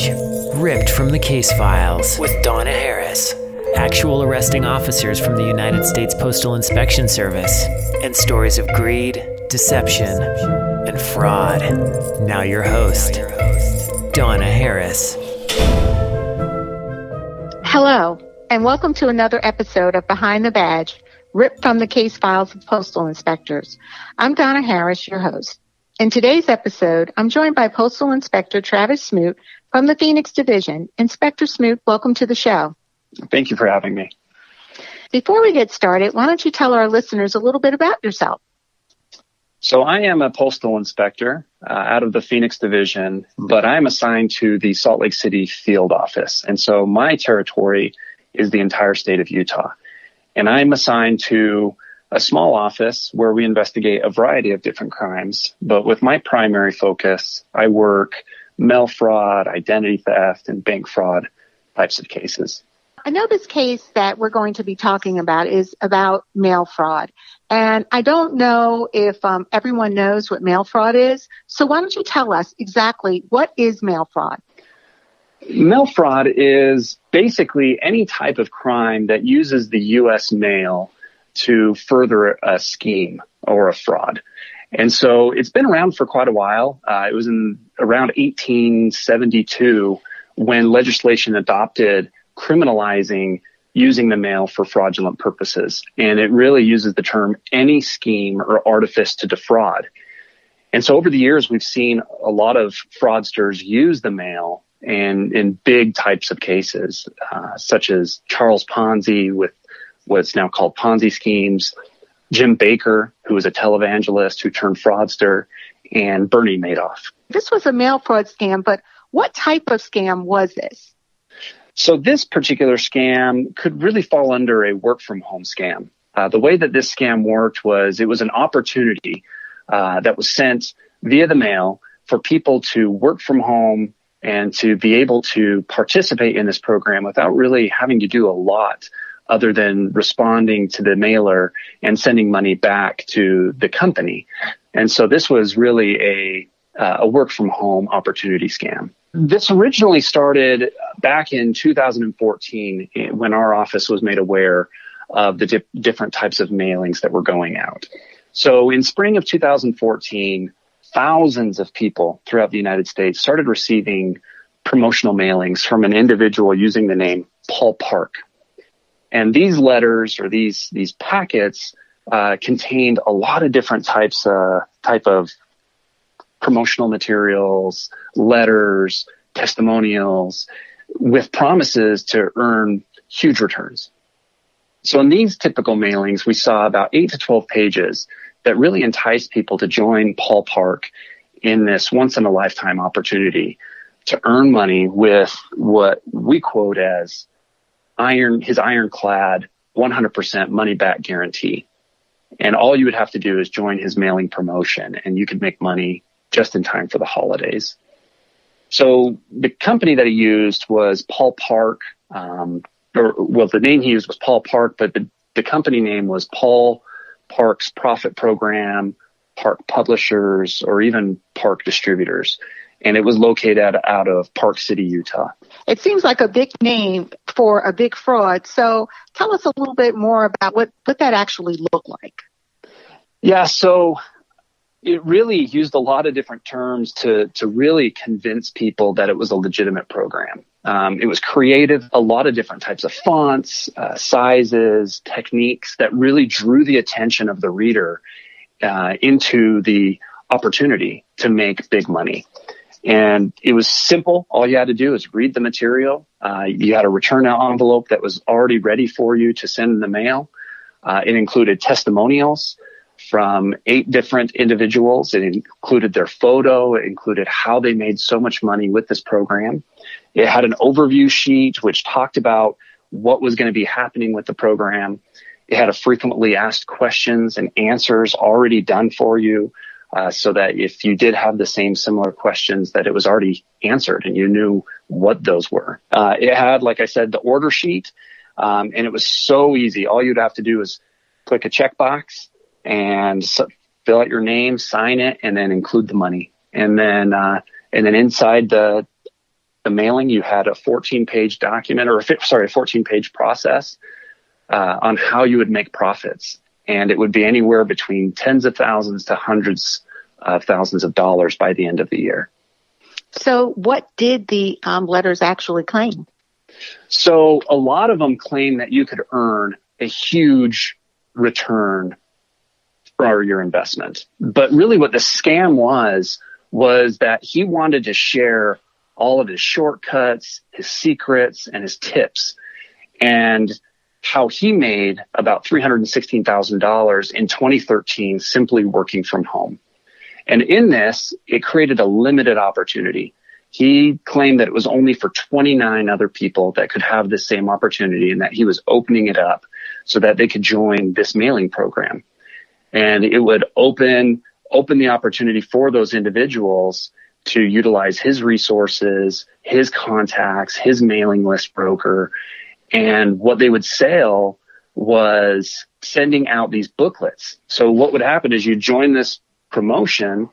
Badge, ripped from the case files with Donna Harris. Actual arresting officers from the United States Postal Inspection Service, and stories of greed, deception, and fraud. Now, your host, Donna Harris. Hello, and welcome to another episode of Behind the Badge, ripped from the case files of postal inspectors. I'm Donna Harris, your host. In today's episode, I'm joined by Postal Inspector Travis Smoot from the Phoenix Division. Inspector Smoot, welcome to the show. Thank you for having me. Before we get started, why don't you tell our listeners a little bit about yourself? So I am a postal inspector uh, out of the Phoenix division, but I'm assigned to the Salt Lake City field office. And so my territory is the entire state of Utah. And I'm assigned to a small office where we investigate a variety of different crimes. But with my primary focus, I work mail fraud, identity theft, and bank fraud types of cases. I know this case that we're going to be talking about is about mail fraud. And I don't know if um, everyone knows what mail fraud is. So why don't you tell us exactly what is mail fraud? Mail fraud is basically any type of crime that uses the U.S. mail to further a scheme or a fraud. And so it's been around for quite a while. Uh, it was in around 1872 when legislation adopted criminalizing using the mail for fraudulent purposes. And it really uses the term any scheme or artifice to defraud. And so over the years, we've seen a lot of fraudsters use the mail and in big types of cases, uh, such as Charles Ponzi with what's now called Ponzi schemes, Jim Bakker, who was a televangelist who turned fraudster, and Bernie Madoff. This was a mail fraud scam, but what type of scam was this? So this particular scam could really fall under a work from home scam. Uh, the way that this scam worked was it was an opportunity uh, that was sent via the mail for people to work from home and to be able to participate in this program without really having to do a lot other than responding to the mailer and sending money back to the company. And so this was really a, uh, a work from home opportunity scam. This originally started back in 2014 when our office was made aware of the di- different types of mailings that were going out. So in spring of 2014, thousands of people throughout the United States started receiving promotional mailings from an individual using the name Paul Park. And these letters or these these packets uh, contained a lot of different types uh, type of promotional materials, letters, testimonials, with promises to earn huge returns. So in these typical mailings, we saw about eight to 12 pages that really enticed people to join Paul Park in this once in a lifetime opportunity to earn money with what we quote as iron, his ironclad 100% money back guarantee. And all you would have to do is join his mailing promotion and you could make money just in time for the holidays. So the company that he used was Paul Park, um, or well, the name he used was Paul Park, but the, the company name was Paul Park's Profit Program, Park Publishers, or even Park Distributors and it was located out of Park City, Utah. It seems like a big name for a big fraud. So tell us a little bit more about what, what that actually looked like. Yeah, so it really used a lot of different terms to to really convince people that it was a legitimate program. Um, it was creative, a lot of different types of fonts, uh, sizes, techniques that really drew the attention of the reader uh, into the opportunity to make big money. And it was simple. All you had to do is read the material. Uh, you had a return envelope that was already ready for you to send in the mail. Uh, it included testimonials from eight different individuals. It included their photo. It included how they made so much money with this program. It had an overview sheet which talked about what was going to be happening with the program. It had a frequently asked questions and answers already done for you uh, so that if you did have the same similar questions that it was already answered and you knew what those were. Uh, it had, like I said, the order sheet, um, and it was so easy. All you'd have to do is click a checkbox and fill out your name, sign it, and then include the money. And then, uh, and then inside the the mailing, you had a 14 page document or, a, sorry, a 14 page process uh, on how you would make profits. And it would be anywhere between tens of thousands to hundreds of thousands of dollars by the end of the year. So, what did the um, letters actually claim? So, a lot of them claim that you could earn a huge return for your investment. But really, what the scam was was that he wanted to share all of his shortcuts, his secrets, and his tips, and how he made about $316,000 in 2013 simply working from home. And in this, it created a limited opportunity. He claimed that it was only for 29 other people that could have the same opportunity and that he was opening it up so that they could join this mailing program. And it would open, open the opportunity for those individuals to utilize his resources, his contacts, his mailing list broker. And what they would sell was sending out these booklets. So what would happen is you join this promotion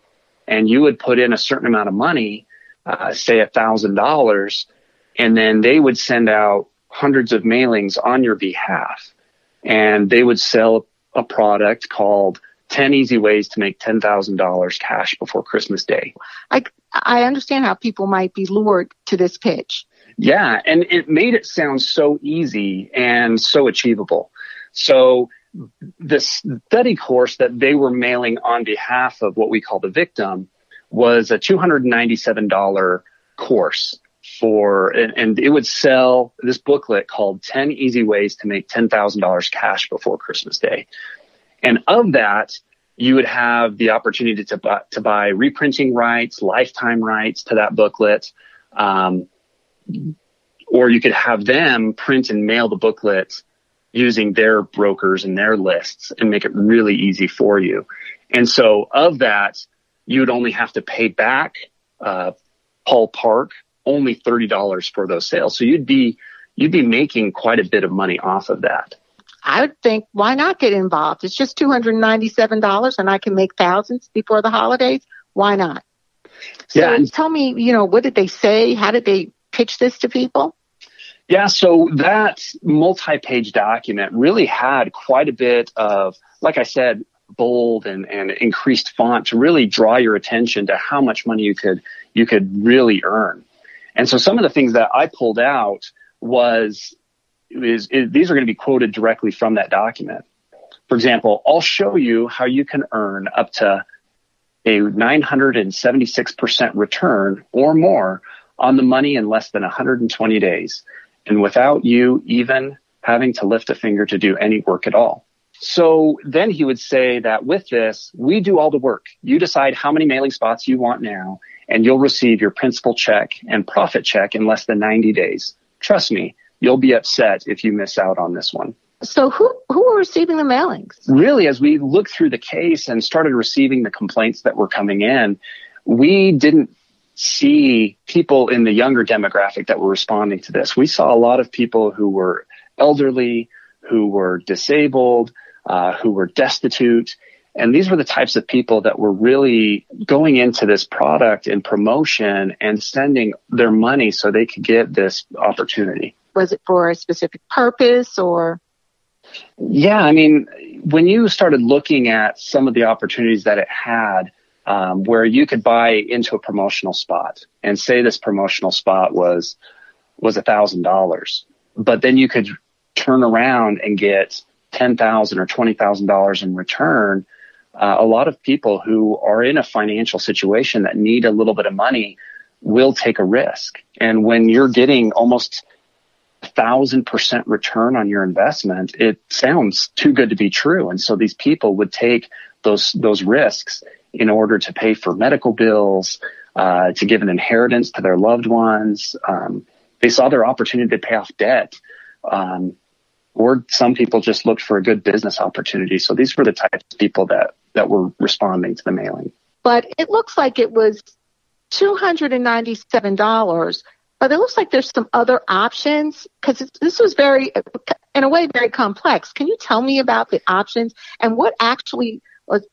and you would put in a certain amount of money, uh, say a thousand dollars, and then they would send out hundreds of mailings on your behalf. And they would sell a product called 10 easy ways to make $10,000 cash before Christmas Day. I, I understand how people might be lured to this pitch. Yeah, and it made it sound so easy and so achievable. So the study course that they were mailing on behalf of what we call the victim was a $297 course for, and, and, it would sell this booklet called 10 Easy Ways to Make $10,000 Cash Before Christmas Day. And of that, you would have the opportunity to buy, to buy reprinting rights, lifetime rights to that booklet. Um, or you could have them print and mail the booklet using their brokers and their lists and make it really easy for you. And so of that, you'd only have to pay back, uh, Paul Park only $30 for those sales. So you'd be, you'd be making quite a bit of money off of that. I would think, why not get involved? It's just $297 and I can make thousands before the holidays. Why not? So yeah. tell me, you know, what did they say? How did they pitch this to people? Yeah, so that multi page document really had quite a bit of, like I said, bold and, and increased font to really draw your attention to how much money you could you could really earn. And so some of the things that I pulled out was is, is these are going to be quoted directly from that document. For example, I'll show you how you can earn up to a 976% return or more on the money in less than 120 days and without you even having to lift a finger to do any work at all. So then he would say that with this, we do all the work. You decide how many mailing spots you want now, and you'll receive your principal check and profit check in less than 90 days. Trust me, you'll be upset if you miss out on this one. So who who are receiving the mailings? Really, as we looked through the case and started receiving the complaints that were coming in, we didn't see people in the younger demographic that were responding to this. We saw a lot of people who were elderly, who were disabled, uh, who were destitute. And these were the types of people that were really going into this product and promotion and sending their money so they could get this opportunity. Was it for a specific purpose or? Yeah, I mean, when you started looking at some of the opportunities that it had, um, where you could buy into a promotional spot. And say this promotional spot was was a thousand dollars, but then you could turn around and get ten thousand or twenty thousand dollars in return. Uh, a lot of people who are in a financial situation that need a little bit of money will take a risk, and when you're getting almost thousand percent return on your investment, it sounds too good to be true, and so these people would take those those risks in order to pay for medical bills, uh, to give an inheritance to their loved ones. Um, they saw their opportunity to pay off debt. Um, or some people just looked for a good business opportunity. So these were the types of people that, that were responding to the mailing. But it looks like it was $297, but it looks like there's some other options because this was very, in a way, very complex. Can you tell me about the options and what actually was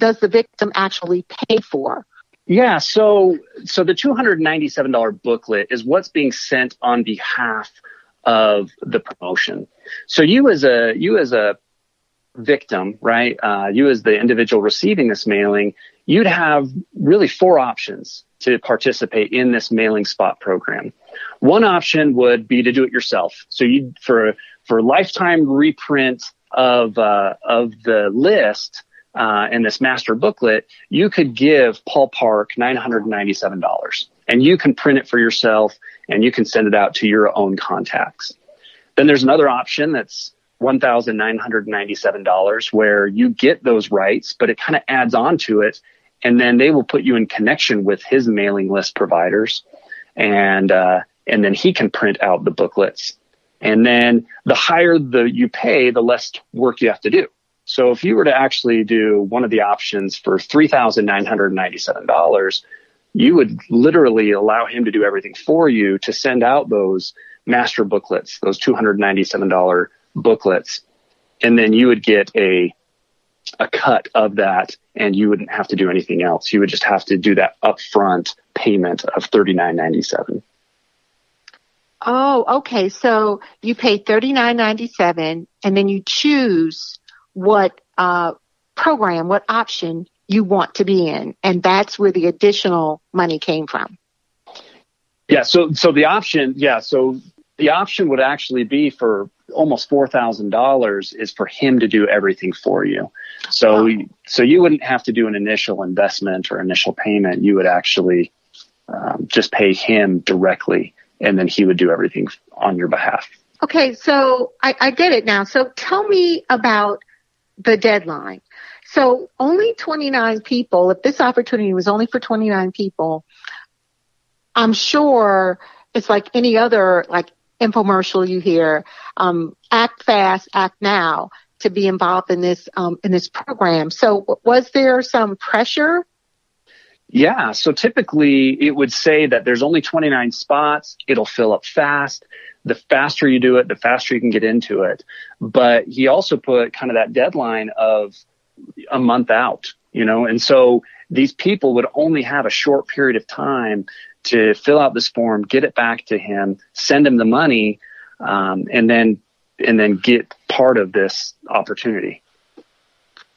does the victim actually pay for? Yeah, so so the $297 booklet is what's being sent on behalf of the promotion. So you as a you as a victim, right? Uh, you as the individual receiving this mailing, you'd have really four options to participate in this mailing spot program. One option would be to do it yourself. So you for for lifetime reprint of uh, of the list uh, in this master booklet, you could give Paul Park $997 and you can print it for yourself and you can send it out to your own contacts. Then there's another option that's $1,997 where you get those rights, but it kind of adds on to it. And then they will put you in connection with his mailing list providers. And, uh, and then he can print out the booklets. And then the higher the you pay, the less work you have to do. So if you were to actually do one of the options for $3,997, you would literally allow him to do everything for you to send out those master booklets, those $297 booklets. And then you would get a, a cut of that and you wouldn't have to do anything else. You would just have to do that upfront payment of $39.97. Oh, okay. So you pay thirty nine ninety seven, and then you choose what uh, program, what option you want to be in, and that's where the additional money came from. Yeah. So, so the option, yeah. So the option would actually be for almost four thousand dollars is for him to do everything for you. So, wow. so you wouldn't have to do an initial investment or initial payment. You would actually um, just pay him directly and then he would do everything on your behalf. Okay, so I, I get it now. So tell me about the deadline. So only 29 people, if this opportunity was only for 29 people, I'm sure it's like any other like infomercial you hear, um, act fast, act now to be involved in this, um, in this program. So was there some pressure yeah. So typically it would say that there's only 29 spots. It'll fill up fast. The faster you do it, the faster you can get into it. But he also put kind of that deadline of a month out, you know, and so these people would only have a short period of time to fill out this form, get it back to him, send him the money, um, and then and then get part of this opportunity.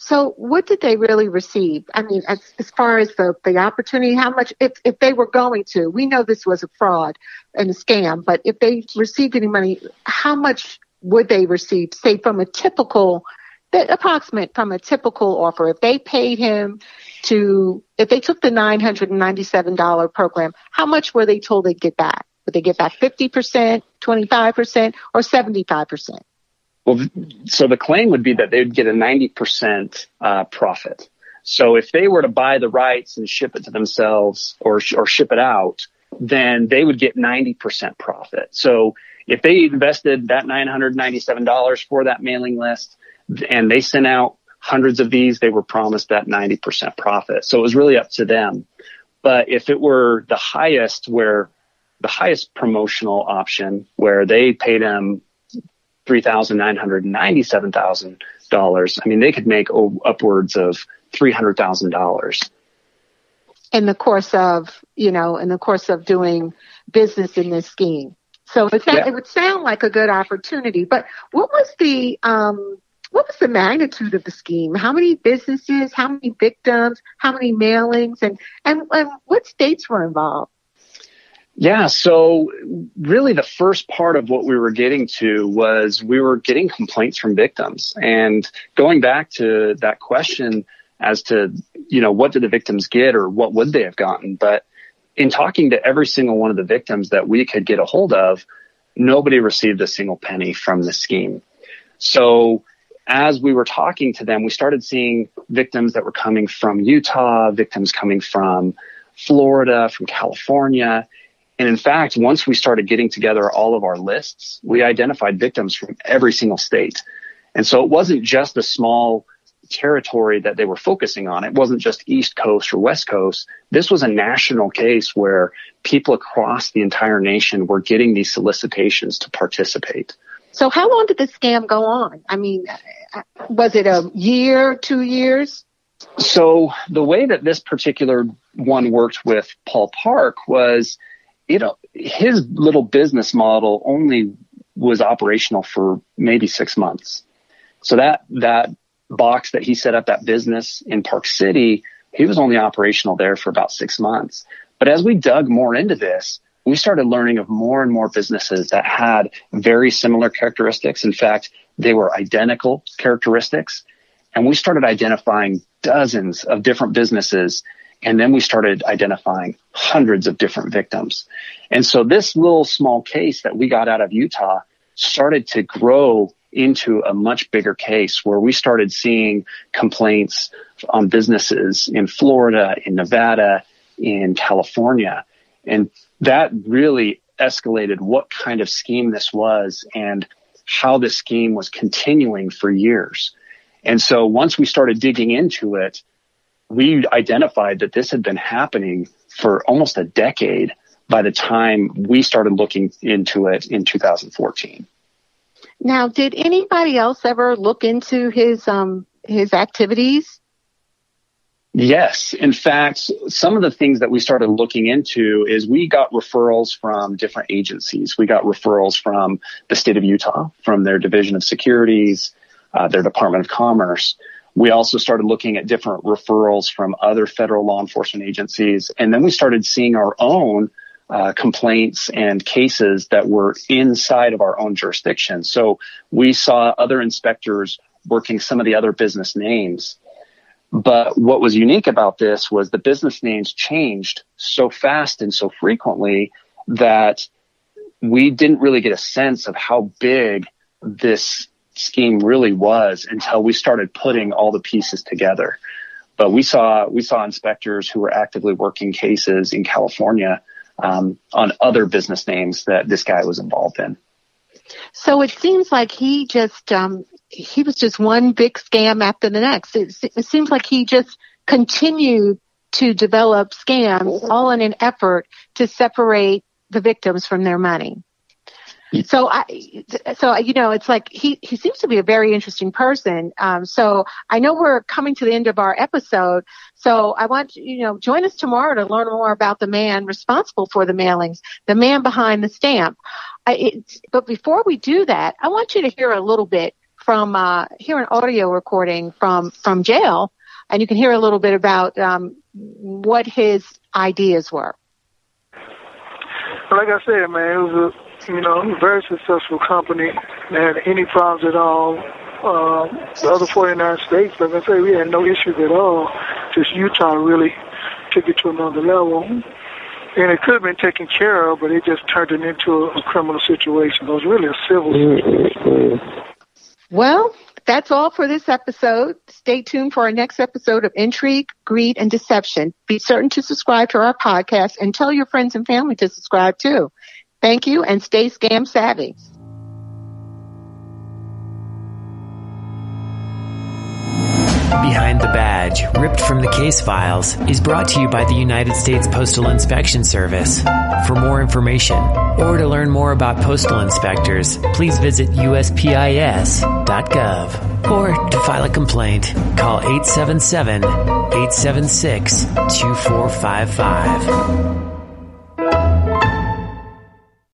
So what did they really receive? I mean, as, as far as the, the opportunity, how much, if, if they were going to, we know this was a fraud and a scam, but if they received any money, how much would they receive, say from a typical, the approximate from a typical offer? If they paid him to, if they took the $997 program, how much were they told they'd get back? Would they get back 50%, 25%, or 75%? Well, so the claim would be that they would get a 90% uh, profit. So if they were to buy the rights and ship it to themselves or, or ship it out, then they would get 90% profit. So if they invested that $997 for that mailing list and they sent out hundreds of these, they were promised that 90% profit. So it was really up to them. But if it were the highest where the highest promotional option where they paid them $3,997,000. I mean, they could make upwards of $300,000 in the course of, you know, in the course of doing business in this scheme. So it, yeah. it would sound like a good opportunity, but what was the, um, what was the magnitude of the scheme? How many businesses? How many victims? How many mailings? And, and, and what states were involved? Yeah. So really the first part of what we were getting to was we were getting complaints from victims and going back to that question as to, you know, what did the victims get or what would they have gotten? But in talking to every single one of the victims that we could get a hold of, nobody received a single penny from the scheme. So as we were talking to them, we started seeing victims that were coming from Utah, victims coming from Florida, from California, and in fact, once we started getting together all of our lists, we identified victims from every single state. And so it wasn't just a small territory that they were focusing on. It wasn't just East Coast or West Coast. This was a national case where people across the entire nation were getting these solicitations to participate. So how long did the scam go on? I mean, was it a year, two years? So the way that this particular one worked with Paul Park was, you know, his little business model only was operational for maybe six months. So that, that box that he set up, that business in Park City, he was only operational there for about six months. But as we dug more into this, we started learning of more and more businesses that had very similar characteristics. In fact, they were identical characteristics. And we started identifying dozens of different businesses. And then we started identifying hundreds of different victims. And so this little small case that we got out of Utah started to grow into a much bigger case where we started seeing complaints on businesses in Florida, in Nevada, in California. And that really escalated what kind of scheme this was and how the scheme was continuing for years. And so once we started digging into it, we identified that this had been happening for almost a decade by the time we started looking into it in 2014. Now, did anybody else ever look into his um, his activities? Yes. In fact, some of the things that we started looking into is we got referrals from different agencies. We got referrals from the state of Utah, from their Division of Securities, uh, their Department of Commerce. We also started looking at different referrals from other federal law enforcement agencies. And then we started seeing our own uh, complaints and cases that were inside of our own jurisdiction. So we saw other inspectors working some of the other business names but what was unique about this was the business names changed so fast and so frequently that we didn't really get a sense of how big this scheme really was until we started putting all the pieces together. But we saw we saw inspectors who were actively working cases in California um, on other business names that this guy was involved in. So it seems like he just um, he was just one big scam after the next. It, it seems like he just continued to develop scams all in an effort to separate the victims from their money. So I, so you know, it's like he he seems to be a very interesting person. Um, so I know we're coming to the end of our episode. So I want you know join us tomorrow to learn more about the man responsible for the mailings, the man behind the stamp. I, but before we do that, I want you to hear a little bit from uh, hear an audio recording from from jail, and you can hear a little bit about um, what his ideas were. Like I said, man, it was a you know, very successful company. They had any problems at all. Um, the other 49 states, like I say, we had no issues at all. Just Utah really took it to another level. And it could have been taken care of, but it just turned it into a, a criminal situation. It was really a civil situation. Well, that's all for this episode. Stay tuned for our next episode of Intrigue, Greed, and Deception. Be certain to subscribe to our podcast and tell your friends and family to subscribe too. Thank you and stay scam savvy. Behind the Badge, ripped from the case files, is brought to you by the United States Postal Inspection Service. For more information or to learn more about postal inspectors, please visit USPIS.gov. Or to file a complaint, call 877 876 2455.